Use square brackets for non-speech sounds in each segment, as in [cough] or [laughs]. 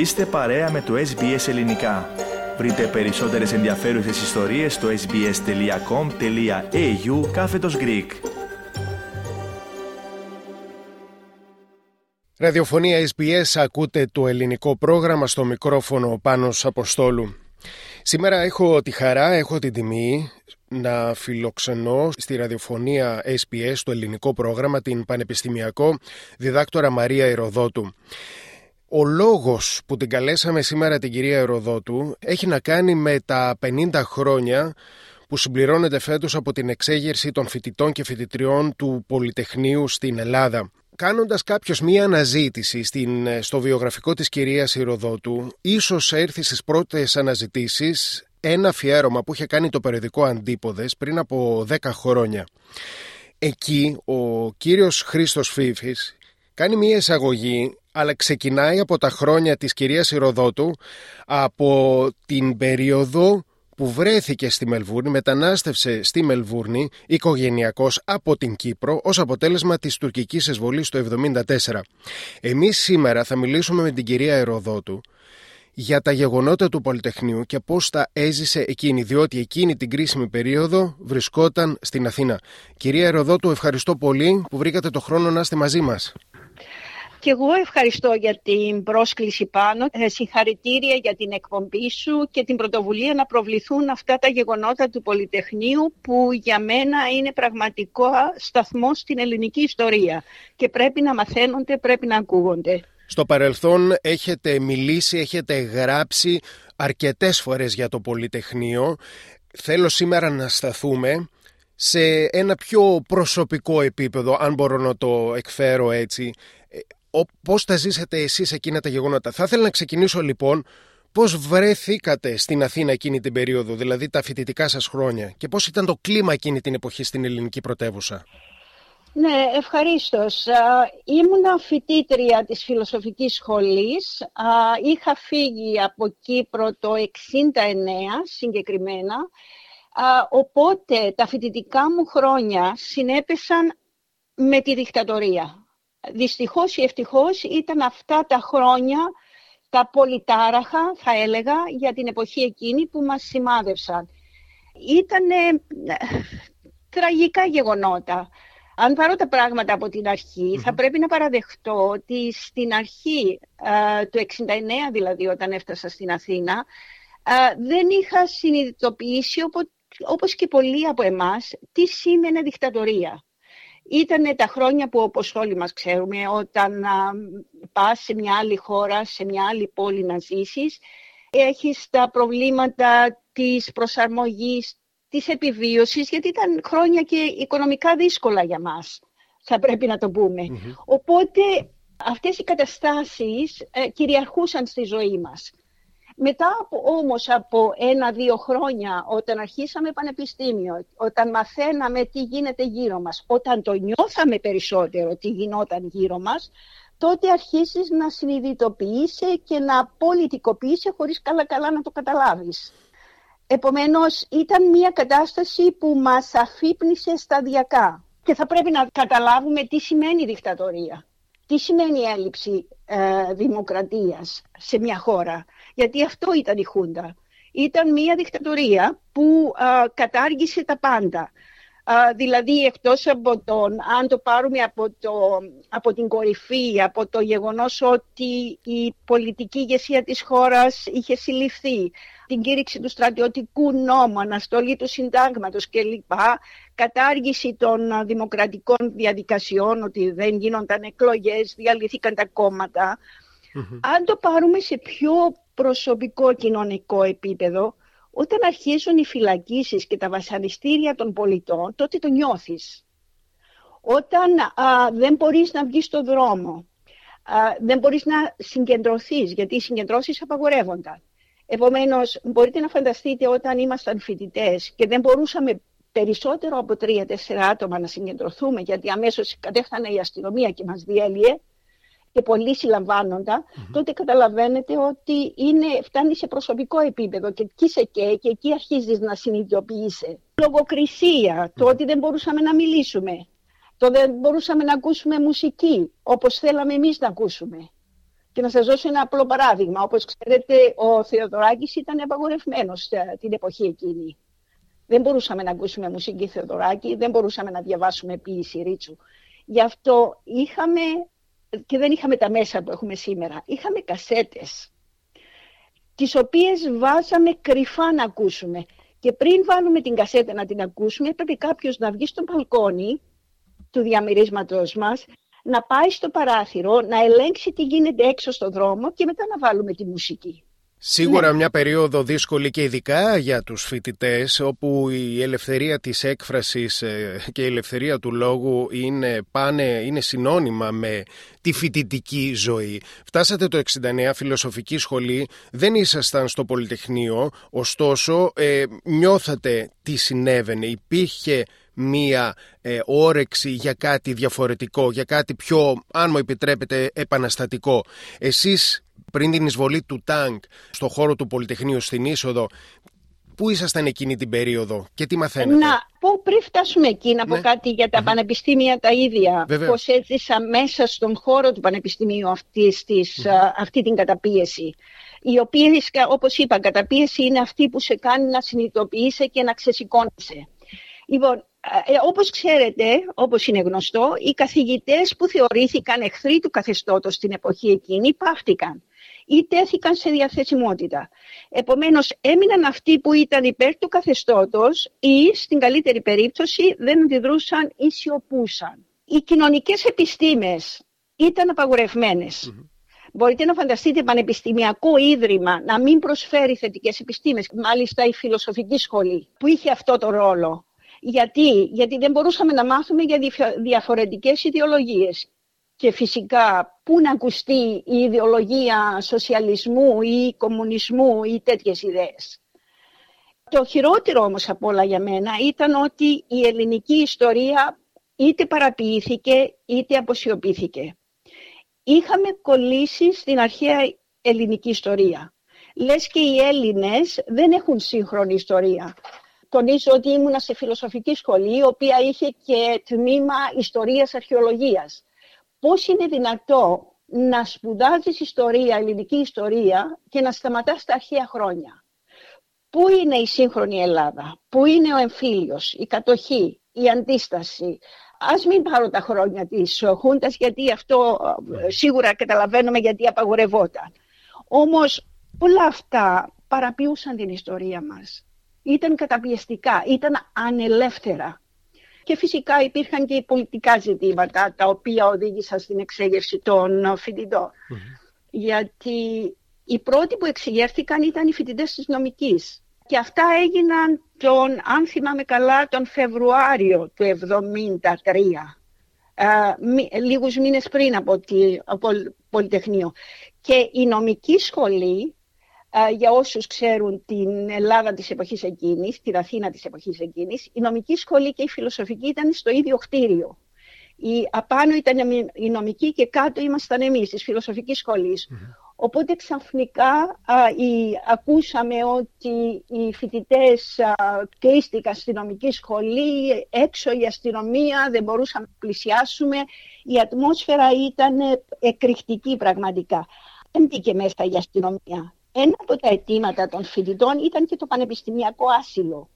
Είστε παρέα με το SBS Ελληνικά. Βρείτε περισσότερες ενδιαφέρουσες ιστορίες στο sbs.com.au κάθετος Greek. Ραδιοφωνία SBS ακούτε το ελληνικό πρόγραμμα στο μικρόφωνο Πάνος Αποστόλου. Σήμερα έχω τη χαρά, έχω την τιμή να φιλοξενώ στη ραδιοφωνία SBS το ελληνικό πρόγραμμα την πανεπιστημιακό διδάκτορα Μαρία Ηροδότου. Ο λόγος που την καλέσαμε σήμερα την κυρία Εροδότου έχει να κάνει με τα 50 χρόνια που συμπληρώνεται φέτος από την εξέγερση των φοιτητών και φοιτητριών του Πολυτεχνείου στην Ελλάδα. Κάνοντας κάποιος μία αναζήτηση στην, στο βιογραφικό της κυρίας Ηροδότου, ίσως έρθει στις πρώτες αναζητήσεις ένα αφιέρωμα που είχε κάνει το περιοδικό Αντίποδες πριν από 10 χρόνια. Εκεί ο κύριος Χρήστος Φίφης κάνει μία εισαγωγή αλλά ξεκινάει από τα χρόνια της κυρίας Ηροδότου από την περίοδο που βρέθηκε στη Μελβούρνη, μετανάστευσε στη Μελβούρνη οικογενειακός από την Κύπρο ως αποτέλεσμα της τουρκικής εισβολής το 1974. Εμείς σήμερα θα μιλήσουμε με την κυρία Ηροδότου για τα γεγονότα του Πολυτεχνείου και πώς τα έζησε εκείνη, διότι εκείνη την κρίσιμη περίοδο βρισκόταν στην Αθήνα. Κυρία Ηροδότου, ευχαριστώ πολύ που βρήκατε το χρόνο να είστε μαζί μας. Και εγώ ευχαριστώ για την πρόσκληση πάνω, ε, συγχαρητήρια για την εκπομπή σου και την πρωτοβουλία να προβληθούν αυτά τα γεγονότα του Πολυτεχνείου που για μένα είναι πραγματικό σταθμό στην ελληνική ιστορία και πρέπει να μαθαίνονται, πρέπει να ακούγονται. Στο παρελθόν έχετε μιλήσει, έχετε γράψει αρκετές φορές για το Πολυτεχνείο. Θέλω σήμερα να σταθούμε σε ένα πιο προσωπικό επίπεδο, αν μπορώ να το εκφέρω έτσι, Πώς τα ζήσατε εσείς εκείνα τα γεγονότα; Θα ήθελα να ξεκινήσω λοιπόν πώς βρέθηκατε στην Αθήνα εκείνη την περίοδο, δηλαδή τα φοιτητικά σας χρόνια και πώς ήταν το κλίμα εκείνη την εποχή στην ελληνική πρωτεύουσα; Ναι, ευχαρίστως. Ήμουνα φοιτήτρια της φιλοσοφικής σχολής. Είχα φύγει από Κύπρο το 69 συγκεκριμένα. Οπότε τα φοιτητικά μου χρόνια συνέπεσαν με τη δικτατορία δυστυχώς ή ευτυχώς ήταν αυτά τα χρόνια τα πολυτάραχα, θα έλεγα, για την εποχή εκείνη που μας σημάδευσαν. Ήταν τραγικά γεγονότα. Αν πάρω τα πράγματα από την αρχη θα πρέπει να παραδεχτώ ότι στην αρχή του 69, δηλαδή όταν έφτασα στην Αθήνα, δεν είχα συνειδητοποιήσει, όπως και πολλοί από εμάς, τι σήμαινε δικτατορία. Ήταν τα χρόνια που όπως όλοι μας ξέρουμε όταν α, πας σε μια άλλη χώρα, σε μια άλλη πόλη να ζήσεις έχεις τα προβλήματα της προσαρμογής, της επιβίωσης γιατί ήταν χρόνια και οικονομικά δύσκολα για μας θα πρέπει να το πουμε Οπότε αυτές οι καταστάσεις ε, κυριαρχούσαν στη ζωή μας. Μετά από, όμως από ένα-δύο χρόνια, όταν αρχίσαμε πανεπιστήμιο, όταν μαθαίναμε τι γίνεται γύρω μας, όταν το νιώθαμε περισσότερο τι γινόταν γύρω μας, τότε αρχίσεις να συνειδητοποιείσαι και να πολιτικοποιείσαι χωρίς καλά-καλά να το καταλάβεις. Επομένως, ήταν μια κατάσταση που μας αφύπνισε σταδιακά. Και θα πρέπει να καταλάβουμε τι σημαίνει δικτατορία. Τι σημαίνει έλλειψη ε, δημοκρατίας σε μια χώρα; Γιατί αυτό ήταν η Χούντα. Ήταν μια δικτατορία που κατάργησε τα πάντα. Δηλαδή εκτός από τον, αν το πάρουμε από, το, από την κορυφή, από το γεγονός ότι η πολιτική ηγεσία της χώρας είχε συλληφθεί, την κήρυξη του στρατιωτικού νόμου, αναστολή του συντάγματος κλπ, κατάργηση των δημοκρατικών διαδικασιών, ότι δεν γίνονταν εκλογές, διαλύθηκαν τα κομματα Αν το πάρουμε σε πιο προσωπικό κοινωνικό επίπεδο, όταν αρχίζουν οι φυλακίσεις και τα βασανιστήρια των πολιτών, τότε το νιώθεις. Όταν δεν μπορείς να βγεις στον δρόμο, δεν μπορείς να συγκεντρωθείς, γιατί οι συγκεντρώσεις απαγορεύονταν. Επομένως, μπορείτε να φανταστείτε όταν ήμασταν φοιτητές και δεν μπορούσαμε περισσότερο από τρία-τέσσερα άτομα να συγκεντρωθούμε, γιατί αμέσως κατέφτανε η αστυνομία και μας διέλυε, και πολλοί τότε καταλαβαίνετε ότι είναι, φτάνει σε προσωπικό επίπεδο και εκεί σε και, και εκεί αρχίζεις να συνειδητοποιείσαι. Λογοκρισία, το ότι δεν μπορούσαμε να μιλήσουμε, το δεν μπορούσαμε να ακούσουμε μουσική όπως θέλαμε εμείς να ακούσουμε. Και να σας δώσω ένα απλό παράδειγμα. Όπως ξέρετε, ο Θεοδωράκης ήταν απαγορευμένος την εποχή εκείνη. Δεν μπορούσαμε να ακούσουμε μουσική Θεοδωράκη, δεν μπορούσαμε να διαβάσουμε ποίηση Ρίτσου. Γι' αυτό είχαμε, και δεν είχαμε τα μέσα που έχουμε σήμερα, είχαμε κασέτες, τις οποίες βάζαμε κρυφά να ακούσουμε. Και πριν βάλουμε την κασέτα να την ακούσουμε, έπρεπε κάποιος να βγει στο μπαλκόνι του διαμερίσματος μας, να πάει στο παράθυρο, να ελέγξει τι γίνεται έξω στο δρόμο και μετά να βάλουμε τη μουσική. Σίγουρα ναι. μια περίοδο δύσκολη και ειδικά για τους φοιτητές όπου η ελευθερία της έκφρασης ε, και η ελευθερία του λόγου είναι, πάνε, είναι συνώνυμα με τη φοιτητική ζωή. Φτάσατε το 69 φιλοσοφική σχολή, δεν ήσασταν στο Πολυτεχνείο, ωστόσο ε, νιώθατε τι συνέβαινε, υπήρχε μία ε, όρεξη για κάτι διαφορετικό, για κάτι πιο, αν μου επιτρέπετε, επαναστατικό. Εσείς πριν την εισβολή του τάγκ στο χώρο του Πολυτεχνείου στην είσοδο, Πού ήσασταν εκείνη την περίοδο και τι μαθαίνετε; Να πω πριν φτάσουμε εκεί να πω ναι. κάτι για τα πανεπιστήμια τα ίδια. Πώς έζησα μέσα στον χώρο του πανεπιστημίου αυτής, της, αυτή την καταπίεση. Η οποία, όπως είπα, καταπίεση είναι αυτή που σε κάνει να συνειδητοποιήσει και να ξεσηκώνεσαι. Λοιπόν, ε, όπως ξέρετε, όπως είναι γνωστό, οι καθηγητές που θεωρήθηκαν εχθροί του καθεστώτος στην εποχή εκείνη πάυτηκαν ή τέθηκαν σε διαθεσιμότητα. Επομένως, έμειναν αυτοί που ήταν υπέρ του καθεστώτος ή, στην καλύτερη περίπτωση, δεν αντιδρούσαν ή σιωπούσαν. Οι κοινωνικές επιστήμες ήταν Μπορείτε να φανταστείτε πανεπιστημιακό ίδρυμα να μην προσφέρει θετικές επιστήμες. Μάλιστα η φιλοσοφική σχολή που είχε αυτό το ρόλο. Γιατί, Γιατί δεν μπορούσαμε να μάθουμε για διαφορετικές ιδεολογίες. Και φυσικά πού να ακουστεί η ιδεολογία σοσιαλισμού ή κομμουνισμού ή τέτοιες ιδέες. Το χειρότερο όμως από όλα για μένα ήταν ότι η ελληνική ιστορία είτε παραποιήθηκε είτε αποσιωπήθηκε. Είχαμε κολλήσει στην αρχαία ελληνική ιστορία. Λες και οι Έλληνες δεν έχουν σύγχρονη ιστορία. Τονίζω ότι ήμουνα σε φιλοσοφική σχολή, η οποία είχε και τμήμα ιστορίας αρχαιολογίας πώς είναι δυνατό να σπουδάζεις ιστορία, ελληνική ιστορία και να σταματάς τα αρχαία χρόνια. Πού είναι η σύγχρονη Ελλάδα, πού είναι ο εμφύλιος, η κατοχή, η αντίσταση. Ας μην πάρω τα χρόνια της Χούντας, γιατί αυτό ε, σίγουρα καταλαβαίνουμε γιατί απαγορευόταν. Όμως όλα αυτά παραποιούσαν την ιστορία μας. Ήταν καταπιεστικά, ήταν ανελεύθερα. Και φυσικά υπήρχαν και οι πολιτικά ζητήματα τα οποία οδήγησαν στην εξέγερση των φοιτητων Γιατί οι πρώτοι που εξεγέρθηκαν ήταν οι φοιτητές της νομικής. Και αυτά έγιναν τον, αν θυμάμαι καλά, τον Φεβρουάριο του 1973. Uh, λίγους μήνες πριν από, το Πολυτεχνείο. Και η νομική σχολή για όσους ξέρουν την Ελλάδα της εποχής εκείνης, την Αθήνα της εποχής εκείνης, η νομική σχολή και η φιλοσοφική ήταν στο ίδιο κτίριο. Η, απάνω ήταν η νομική και κάτω ήμασταν εμείς της φιλοσοφικής σχολής. Οπότε ξαφνικά ακούσαμε ότι οι φοιτητές κρίστηκαν στη νομική σχολή, έξω η αστυνομία, δεν μπορούσαμε να πλησιάσουμε. Η ατμόσφαιρα ήταν εκρηκτική πραγματικά. Δεν μπήκε μέσα η αστυνομία. Ένα από τα αιτήματα των φοιτητών ήταν και το πανεπιστημιακό άσυλο.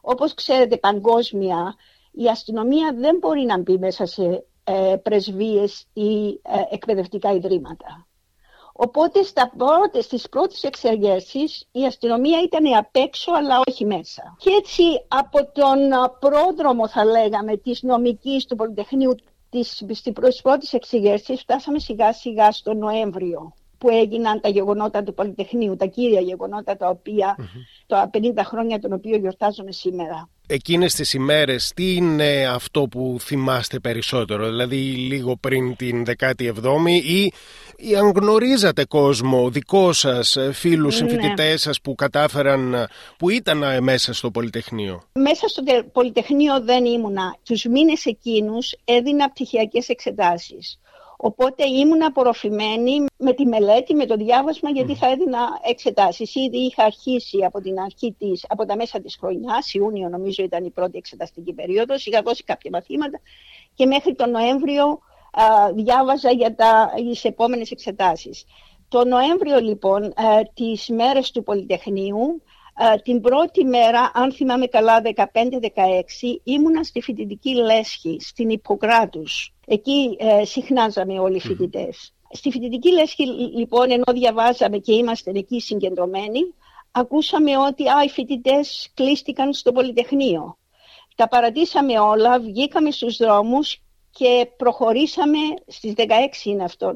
Όπως ξέρετε παγκόσμια, η αστυνομία δεν μπορεί να μπει μέσα σε ε, πρεσβείες ή ε, εκπαιδευτικά ιδρύματα. Οπότε στα πρώτες, στις πρώτες εξεργέσεις η αστυνομία ήταν απ' έξω αλλά όχι μέσα. Και έτσι από τον πρόδρομο θα λέγαμε της νομικής του Πολυτεχνείου της, στις πρώτες εξηγέρσεις φτάσαμε σιγά σιγά στο Νοέμβριο που έγιναν τα γεγονότα του Πολυτεχνείου, τα κύρια γεγονότα τα οποία τα 50 χρόνια των οποίων γιορτάζουμε σήμερα. Εκείνες τις ημέρες τι είναι αυτό που θυμάστε περισσότερο, δηλαδή λίγο πριν την 17η ή, ή αν γνωρίζατε κόσμο δικό σας, ε, φίλους, ναι. συμφοιτητές σας που κατάφεραν, που ήταν ε, μέσα στο Πολυτεχνείο; Μέσα στο Πολυτεχνείο δεν ήμουνα. Τους μήνες εκείνους έδινα πτυχιακές εξετάσεις. Οπότε ήμουν απορροφημένη με τη μελέτη, με το διάβασμα, γιατί θα έδινα εξετάσεις. Ήδη είχα αρχίσει από την αρχή της, από τα μέσα της χρονιάς, Ιούνιο νομίζω ήταν η πρώτη εξεταστική περίοδος, είχα δώσει κάποια μαθήματα και μέχρι τον Νοέμβριο α, διάβαζα για τις επόμενες εξετάσεις. Το Νοέμβριο λοιπόν, ε, τις μέρες του Πολυτεχνείου, ε, την πρώτη μέρα, αν θυμάμαι καλά, 15-16, ήμουνα στη φοιτητική λέσχη, στην Ιπποκράτους. Εκεί ε, συχνάζαμε όλοι οι φοιτητές. Στη φοιτητική λέσχη, λοιπόν, ενώ διαβάζαμε και είμαστε εκεί συγκεντρωμένοι, ακούσαμε ότι α, οι φοιτητές κλείστηκαν στο Πολυτεχνείο. Τα παρατήσαμε όλα, βγήκαμε στους δρόμους και προχωρήσαμε, στις 16 είναι αυτό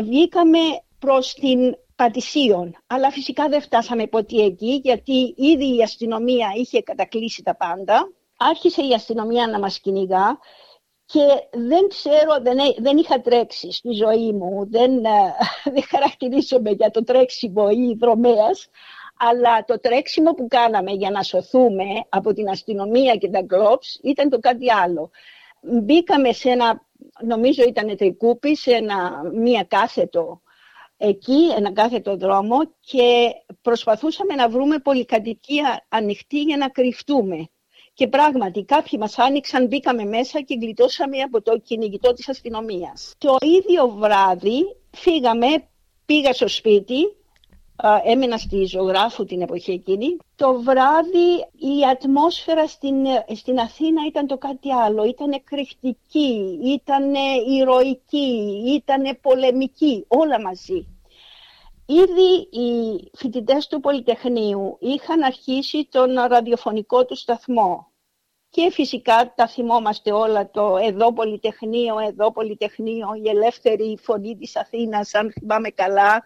βγήκαμε προς την Πατησίων. Αλλά φυσικά δεν φτάσαμε ποτέ εκεί γιατί ήδη η αστυνομία είχε κατακλείσει τα πάντα. Άρχισε η αστυνομία να μας κυνηγά και δεν ξέρω, δεν, δεν είχα τρέξει στη ζωή μου, δεν, ε, [laughs] δεν χαρακτηρίζομαι για το τρέξιμο ή δρομέας, αλλά το τρέξιμο που κάναμε για να σωθούμε από την αστυνομία και τα γκλόπς ήταν το κάτι άλλο. Μπήκαμε σε ένα, νομίζω ήταν τρικούπι, σε ένα, μία κάθετο εκεί, ένα κάθετο δρόμο και προσπαθούσαμε να βρούμε πολυκατοικία ανοιχτή για να κρυφτούμε. Και πράγματι κάποιοι μας άνοιξαν, μπήκαμε μέσα και γλιτώσαμε από το κυνηγητό της αστυνομίας. Το ίδιο βράδυ φύγαμε, πήγα στο σπίτι, έμενα στη ζωγράφου την εποχή εκείνη. Το βράδυ η ατμόσφαιρα στην, στην Αθήνα ήταν το κάτι άλλο. Ήταν κρυφτική, ήταν ηρωική, ήταν πολεμική, όλα μαζί. Ήδη οι φοιτητές του Πολυτεχνείου είχαν αρχίσει τον ραδιοφωνικό τους σταθμό. Και φυσικά τα θυμόμαστε όλα το εδώ Πολυτεχνείο, εδώ Πολυτεχνείο, η ελεύθερη φωνή της Αθήνας, αν θυμάμαι καλά,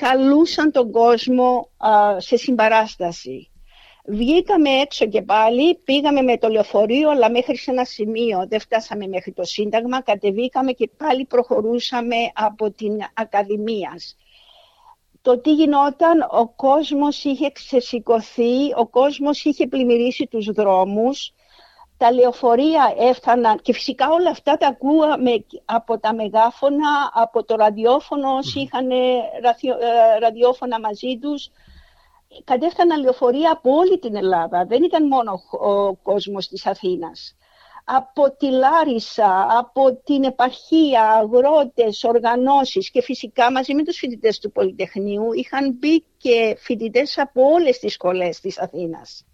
καλούσαν τον κόσμο σε συμπαράσταση. Βγήκαμε έξω και πάλι, πήγαμε με το λεωφορείο, αλλά μέχρι σε ένα σημείο δεν φτάσαμε μέχρι το Σύνταγμα, κατεβήκαμε και πάλι προχωρούσαμε από την Ακαδημίας. Το τι γινόταν, ο κόσμος είχε ξεσηκωθεί, ο κόσμος είχε πλημμυρίσει τους δρόμους, τα λεωφορεία έφταναν και φυσικά όλα αυτά τα ακούαμε από τα μεγάφωνα, από το ραδιόφωνο όσοι είχαν ε, ραδιόφωνα μαζί τους. Κατέφταναν λεωφορεία από όλη την Ελλάδα, δεν ήταν μόνο ο κόσμος της Αθήνας από τη Λάρισα, από την επαρχία, αγρότες, οργανώσεις και φυσικά μαζί με τους φοιτητές του Πολυτεχνείου είχαν μπει και φοιτητές από όλες τις σχολές της Αθήνας.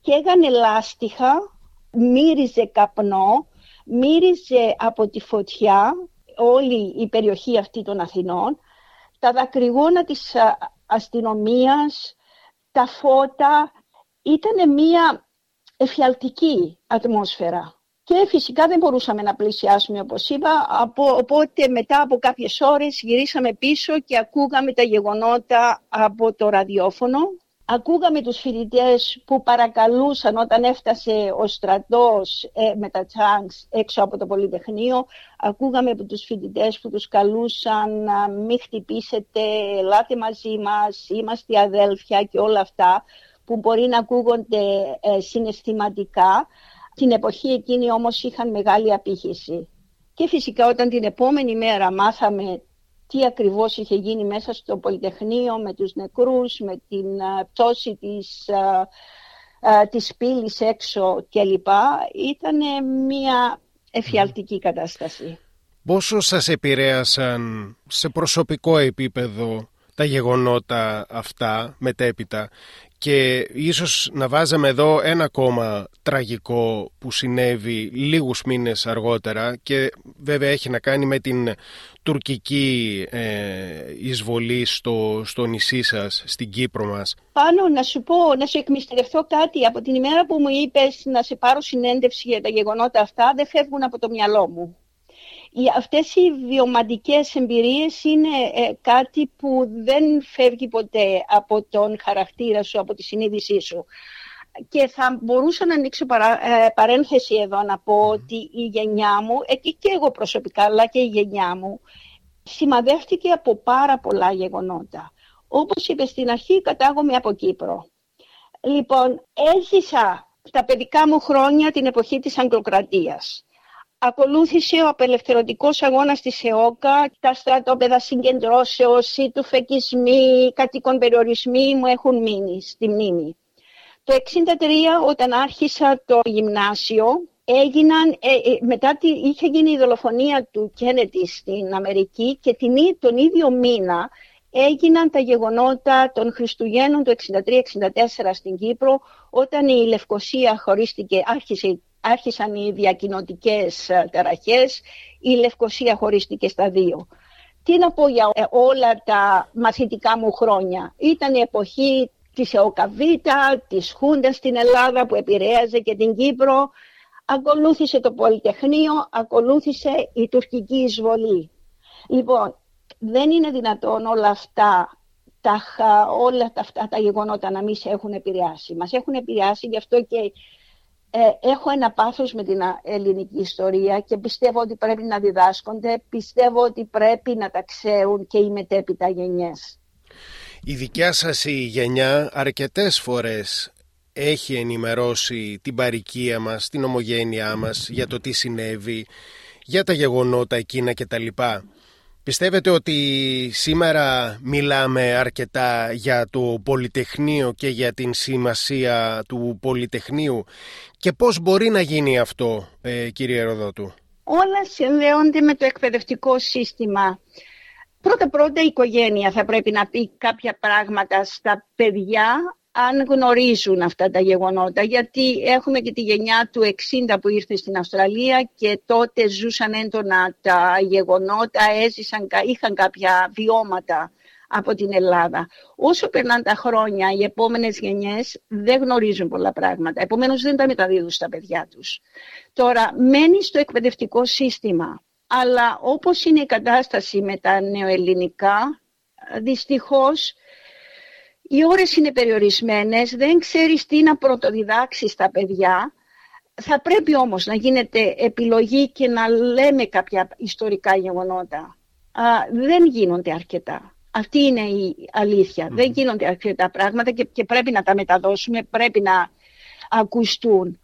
Και έγανε λάστιχα, μύριζε καπνό, μύριζε από τη φωτιά όλη η περιοχή αυτή των Αθηνών, τα δακρυγόνα της αστυνομίας, τα φώτα, ήταν μια εφιαλτική ατμόσφαιρα. Και φυσικά δεν μπορούσαμε να πλησιάσουμε όπως είπα, οπότε μετά από κάποιες ώρες γυρίσαμε πίσω και ακούγαμε τα γεγονότα από το ραδιόφωνο. Ακούγαμε τους φοιτητές που παρακαλούσαν όταν έφτασε ο στρατός ε, με τα τσάνξ έξω από το Πολυτεχνείο. Ακούγαμε από τους φοιτητές που τους καλούσαν να μην χτυπήσετε, ελάτε μαζί μας, είμαστε αδέλφια και όλα αυτά που μπορεί να ακούγονται ε, συναισθηματικά. Την εποχή εκείνη όμως είχαν μεγάλη απήχηση. Και φυσικά όταν την επόμενη μέρα μάθαμε τι ακριβώς είχε γίνει μέσα στο Πολυτεχνείο με τους νεκρούς, με την ε, πτώση της, ε, της πύλης έξω κλπ. Ήταν μια εφιαλτική κατάσταση. Πόσο σας επηρέασαν σε προσωπικό επίπεδο τα γεγονότα αυτά μετέπειτα; Και ίσως να βάζαμε εδώ ένα ακόμα τραγικό που συνέβη λίγους μήνες αργότερα και βέβαια έχει να κάνει με την τουρκική ε, εισβολή στο, στο νησί σας, στην Κύπρο μας; Πάνω να σου πω, να σου εκμυστηρευτώ κάτι. Από την ημέρα που μου είπες να σε πάρω συνέντευξη για τα γεγονότα αυτά, δεν φεύγουν από το μυαλό μου αυτές οι βιωματικές εμπειρίες είναι ε, κάτι που δεν φεύγει ποτέ από τον χαρακτήρα σου, από τη συνείδησή σου. Και θα μπορούσα να ανοίξω παρά, ε, παρένθεση εδώ να πω ότι η γενιά μου, εκεί και εγώ προσωπικά, αλλά και η γενιά μου, σημαδεύτηκε από πάρα πολλά γεγονότα. Όπως είπε στην αρχή, κατάγομαι από Κύπρο. Λοιπόν, έζησα τα παιδικά μου χρόνια την εποχή της Αγγλοκρατίας ακολούθησε ο απελευθερωτικός αγώνας της ΕΟΚΑ, τα στρατόπεδα συγκεντρώσεως, οι του φεκισμοί, κατοίκων περιορισμοί μου έχουν μείνει στη μνήμη. Το 1963 όταν άρχισα το γυμνάσιο, έγιναν, ε, ε, μετά τη, είχε γίνει η δολοφονία του Κένετι στην Αμερική και την, τον ίδιο μήνα έγιναν τα γεγονότα των Χριστουγέννων του 63-64 στην Κύπρο όταν η Λευκοσία χωρίστηκε, άρχισε, άρχισαν οι διακοινωτικές ε, τεραχές, η Λευκοσία χωρίστηκε στα δύο. Τι να πω για όλα τα μαθητικά μου χρόνια. Ήταν η εποχή της ΕΟΚΑΒΙΤΑ, της Χούντα στην Ελλάδα που επηρέαζε και την Κύπρο. Ακολούθησε το Πολυτεχνείο, ακολούθησε η τουρκική εισβολή. Λοιπόν, δεν είναι δυνατόν όλα αυτά τα, όλα αυτά τα γεγονότα να μην σε έχουν επηρεάσει. Μας έχουν επηρεάσει, γι' αυτό και ε, έχω ένα πάθος με την ελληνική ιστορία και πιστεύω ότι πρέπει να διδάσκονται, πιστεύω ότι πρέπει να τα ξέρουν και οι μετέπειτα γενιές. Η δικιά σας η γενιά αρκετές φορές έχει ενημερώσει την παρικία μας, την ομογένειά μας για το τι συνέβη, για τα γεγονότα εκείνα κτλ. Πιστεύετε ότι σήμερα μιλάμε αρκετά για το Πολυτεχνείο και για την σημασία του Πολυτεχνείου; Και πώς μπορεί να γίνει αυτό ε, κύριε Ροδότου; Όλα συνδέονται με το εκπαιδευτικό σύστημα. Πρώτα-πρώτα η οικογένεια θα πρέπει να πει κάποια πράγματα στα παιδιά αν γνωρίζουν αυτά τα γεγονότα. Γιατί έχουμε και τη γενιά του 60 που ήρθε στην Αυστραλία και τότε ζούσαν έντονα τα γεγονότα, έζησαν, είχαν κάποια βιώματα από την Ελλάδα. Όσο περνάνε τα χρόνια, οι επόμενες γενιές δεν γνωρίζουν πολλά πράγματα. Επομένως δεν τα μεταδίδουν στα παιδιά τους. Τώρα, μένει στο εκπαιδευτικό σύστημα. Αλλά όπως είναι η κατάσταση με τα νεοελληνικά, δυστυχώς οι ώρες είναι περιορισμένες, δεν ξέρεις τι να πρωτοδιδάξεις στα παιδιά. Θα πρέπει όμως να γίνεται επιλογή και να λέμε κάποια ιστορικά γεγονότα. δεν γίνονται αρκετά. Αυτή είναι η αλήθεια. Δεν γίνονται αρκετά πράγματα και, και πρέπει να τα μεταδώσουμε, πρέπει να ακουστούν.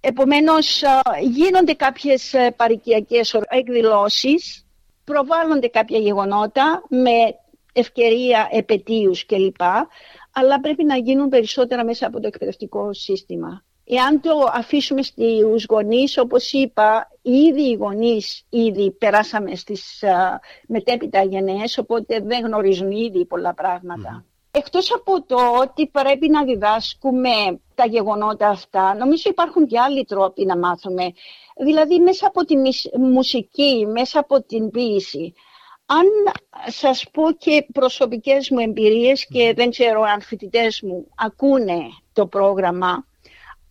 Επομένως, γίνονται κάποιες ε, παρικιακές εκδηλώσεις, προβάλλονται κάποια γεγονότα με ευκαιρία επαιτίους κλπ. Αλλά πρέπει να γίνουν περισσότερα μέσα από το εκπαιδευτικό σύστημα. Εάν το αφήσουμε στους γονείς, όπως είπα, ήδη οι γονείς ήδη περάσαμε στις μετέπειτα γενναίες, οπότε δεν γνωρίζουν ήδη πολλά πράγματα. Εκτός από το ότι πρέπει να διδάσκουμε τα γεγονότα αυτά, νομίζω υπάρχουν και άλλοι τρόποι να μάθουμε. Δηλαδή μέσα από τη μουσική, μέσα από την ποίηση. Αν σας πω και προσωπικές μου εμπειρίες και δεν ξέρω αν φοιτητές μου ακούνε το πρόγραμμα,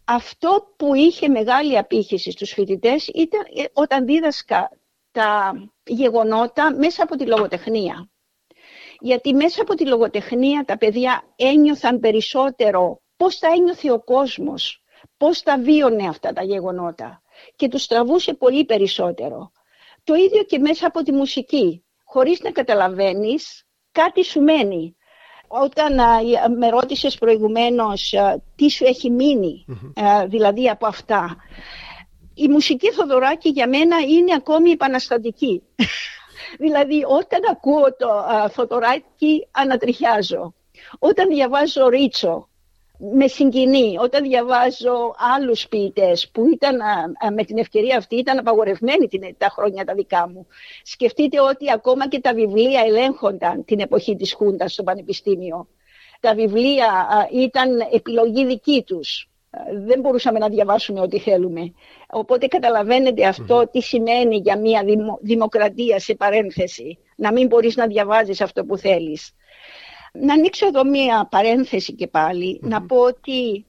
αυτό που είχε μεγάλη απήχηση στους φοιτητές ήταν ε, όταν δίδασκα τα γεγονότα μέσα από τη λογοτεχνία. Γιατί μέσα από τη λογοτεχνία τα παιδιά ένιωθαν περισσότερο πώς τα ένιωθε ο κόσμος, πώς τα βίωνε αυτά τα γεγονότα και τους τραβούσε πολύ περισσότερο. Το ίδιο και μέσα από τη μουσική χωρίς να καταλαβαίνεις κάτι σου μένει. Όταν με ρώτησες προηγουμένως τι σου έχει δηλαδή από αυτά, η μουσική Θοδωράκη για μένα είναι ακόμη επαναστατική. [laughs] δηλαδή όταν ακούω το Θοδωράκη ανατριχιάζω. Όταν διαβάζω Ρίτσο, με συγκινεί όταν διαβάζω άλλους ποιητές που ήταν με την ευκαιρία αυτή ήταν απαγορευμένοι τα χρόνια τα δικά μου. Σκεφτείτε ότι ακόμα και τα βιβλία ελέγχονταν την εποχή της Χούντας στο Πανεπιστήμιο. Τα βιβλία ήταν επιλογή δική τους. Δεν μπορούσαμε να διαβάσουμε ό,τι θέλουμε. Οπότε καταλαβαίνετε τι σημαίνει για μια δημοκρατία σε παρένθεση. Να μην μπορείς να διαβάζεις αυτό που θέλεις. Να ανοίξω εδώ μία παρένθεση και παλι να πω ότι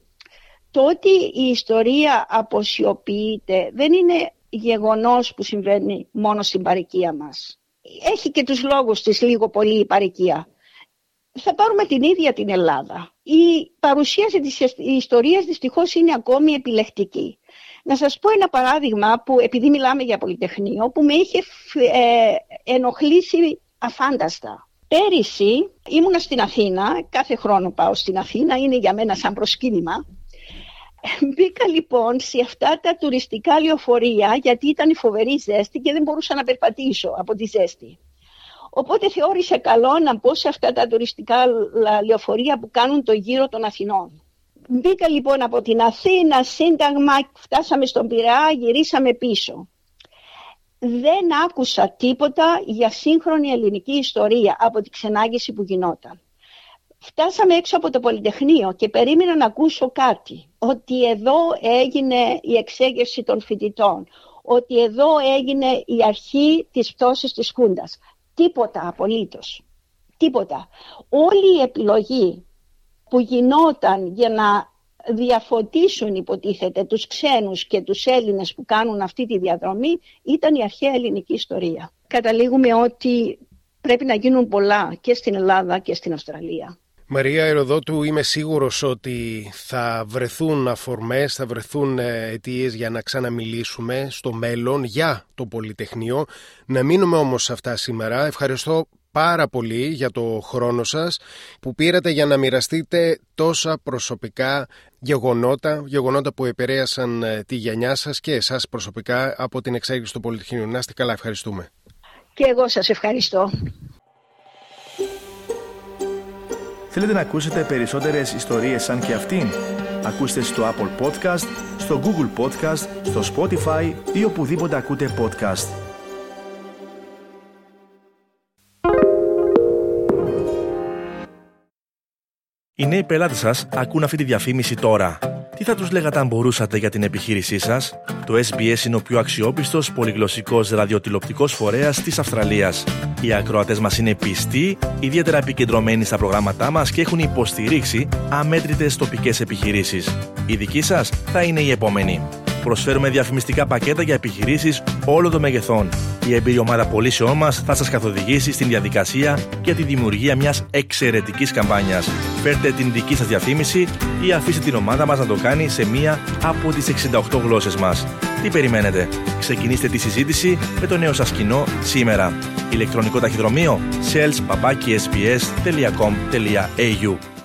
το ότι η ιστορία αποσιοποιείται δεν είναι γεγονός που συμβαίνει μόνο στην παροικία μας. Έχει και τους λόγους της λίγο πολύ η παροικία. Θα πάρουμε την ίδια την Ελλάδα. Η παρουσίαση της ιστορίας δυστυχώς είναι ακόμη επιλεκτική. Να σας πω ένα παράδειγμα που επειδή μιλάμε για Πολυτεχνείο που με είχε ε, ενοχλήσει αφάνταστα. Πέρυσι ήμουνα στην Αθήνα, κάθε χρόνο πάω στην Αθήνα, είναι για μένα σαν προσκύνημα. Μπήκα λοιπόν σε αυτά τα τουριστικά λεωφορεία γιατί ήταν η φοβερή ζέστη και δεν μπορούσα να περπατήσω από τη ζέστη. Οπότε θεώρησα καλό να μπω σε αυτά τα τουριστικά λεωφορεία που κάνουν το γύρο των Αθηνών. Μπήκα λοιπόν από την Αθήνα, Σύνταγμα, φτάσαμε στον Πειραιά, γυρίσαμε πίσω. Δεν άκουσα τίποτα για σύγχρονη ελληνική ιστορία από την ξενάγηση που γινόταν. Φτάσαμε έξω από το Πολυτεχνείο και περίμενα να ακούσω κάτι. Ότι εδώ έγινε η εξέγερση των φοιτητών. Ότι εδώ έγινε η αρχή της πτώσης της Χούντας. Τίποτα απολύτως. Τίποτα. Όλη η επιλογή που γινόταν για να διαφωτίσουν υποτίθεται τους ξένους και τους Έλληνες που κάνουν αυτή τη διαδρομή ήταν η αρχαία ελληνική ιστορία. Καταλήγουμε ότι πρέπει να γίνουν πολλά και στην Ελλάδα και στην Αυστραλία. Μαρία Εροδότου, είμαι σίγουρος ότι θα βρεθούν αφορμές, θα βρεθούν ε, αιτίες για να ξαναμιλήσουμε στο μέλλον για το Πολυτεχνείο. Να μείνουμε όμως σε αυτά σήμερα. Ευχαριστώ πάρα πολύ για το χρόνο σας που πήρατε για να μοιραστείτε τόσα προσωπικά γεγονότα, γεγονότα που επηρέασαν ε, τη γενιά σας και εσάς προσωπικά από την εξέγερση του Πολυτεχνείου. Να είστε καλά, ευχαριστούμε. Και εγώ σας ευχαριστώ. Θέλετε να ακούσετε περισσότερες ιστορίες σαν και αυτήν; Ακούστε στο Apple Podcast, στο Google Podcast, στο Spotify ή οπουδήποτε ακούτε podcast. Οι νέοι πελάτες σας ακούν αυτή τη διαφήμιση τώρα. Τι θα τους λέγατε αν μπορούσατε για την επιχείρησή σας, Το SBS είναι ο πιο αξιόπιστος πολυγλωσσικός ραδιοτηλεοπτικός φορέας της Αυστραλίας. Οι ακροατές μας είναι πιστοί, ιδιαίτερα επικεντρωμένοι στα προγράμματά μας και έχουν υποστηρίξει αμέτρητες τοπικές επιχειρήσεις. Η δική σας θα είναι η επόμενη. Προσφέρουμε διαφημιστικά πακέτα για επιχειρήσεις όλων των μεγεθών. Η εμπειρή ομάδα πωλήσεών μας θα σας καθοδηγήσει στην διαδικασία για τη δημιουργία μιας εξαιρετικής καμπάνιας. Φέρτε την δική σας διαφήμιση ή αφήστε την ομάδα μας να το κάνει σε μία από τις 68 γλώσσες μας. Τι περιμένετε, ξεκινήστε τη συζήτηση με το νέο σας κοινό σήμερα. Ηλεκτρονικό ταχυδρομείο sales.sbs.com.au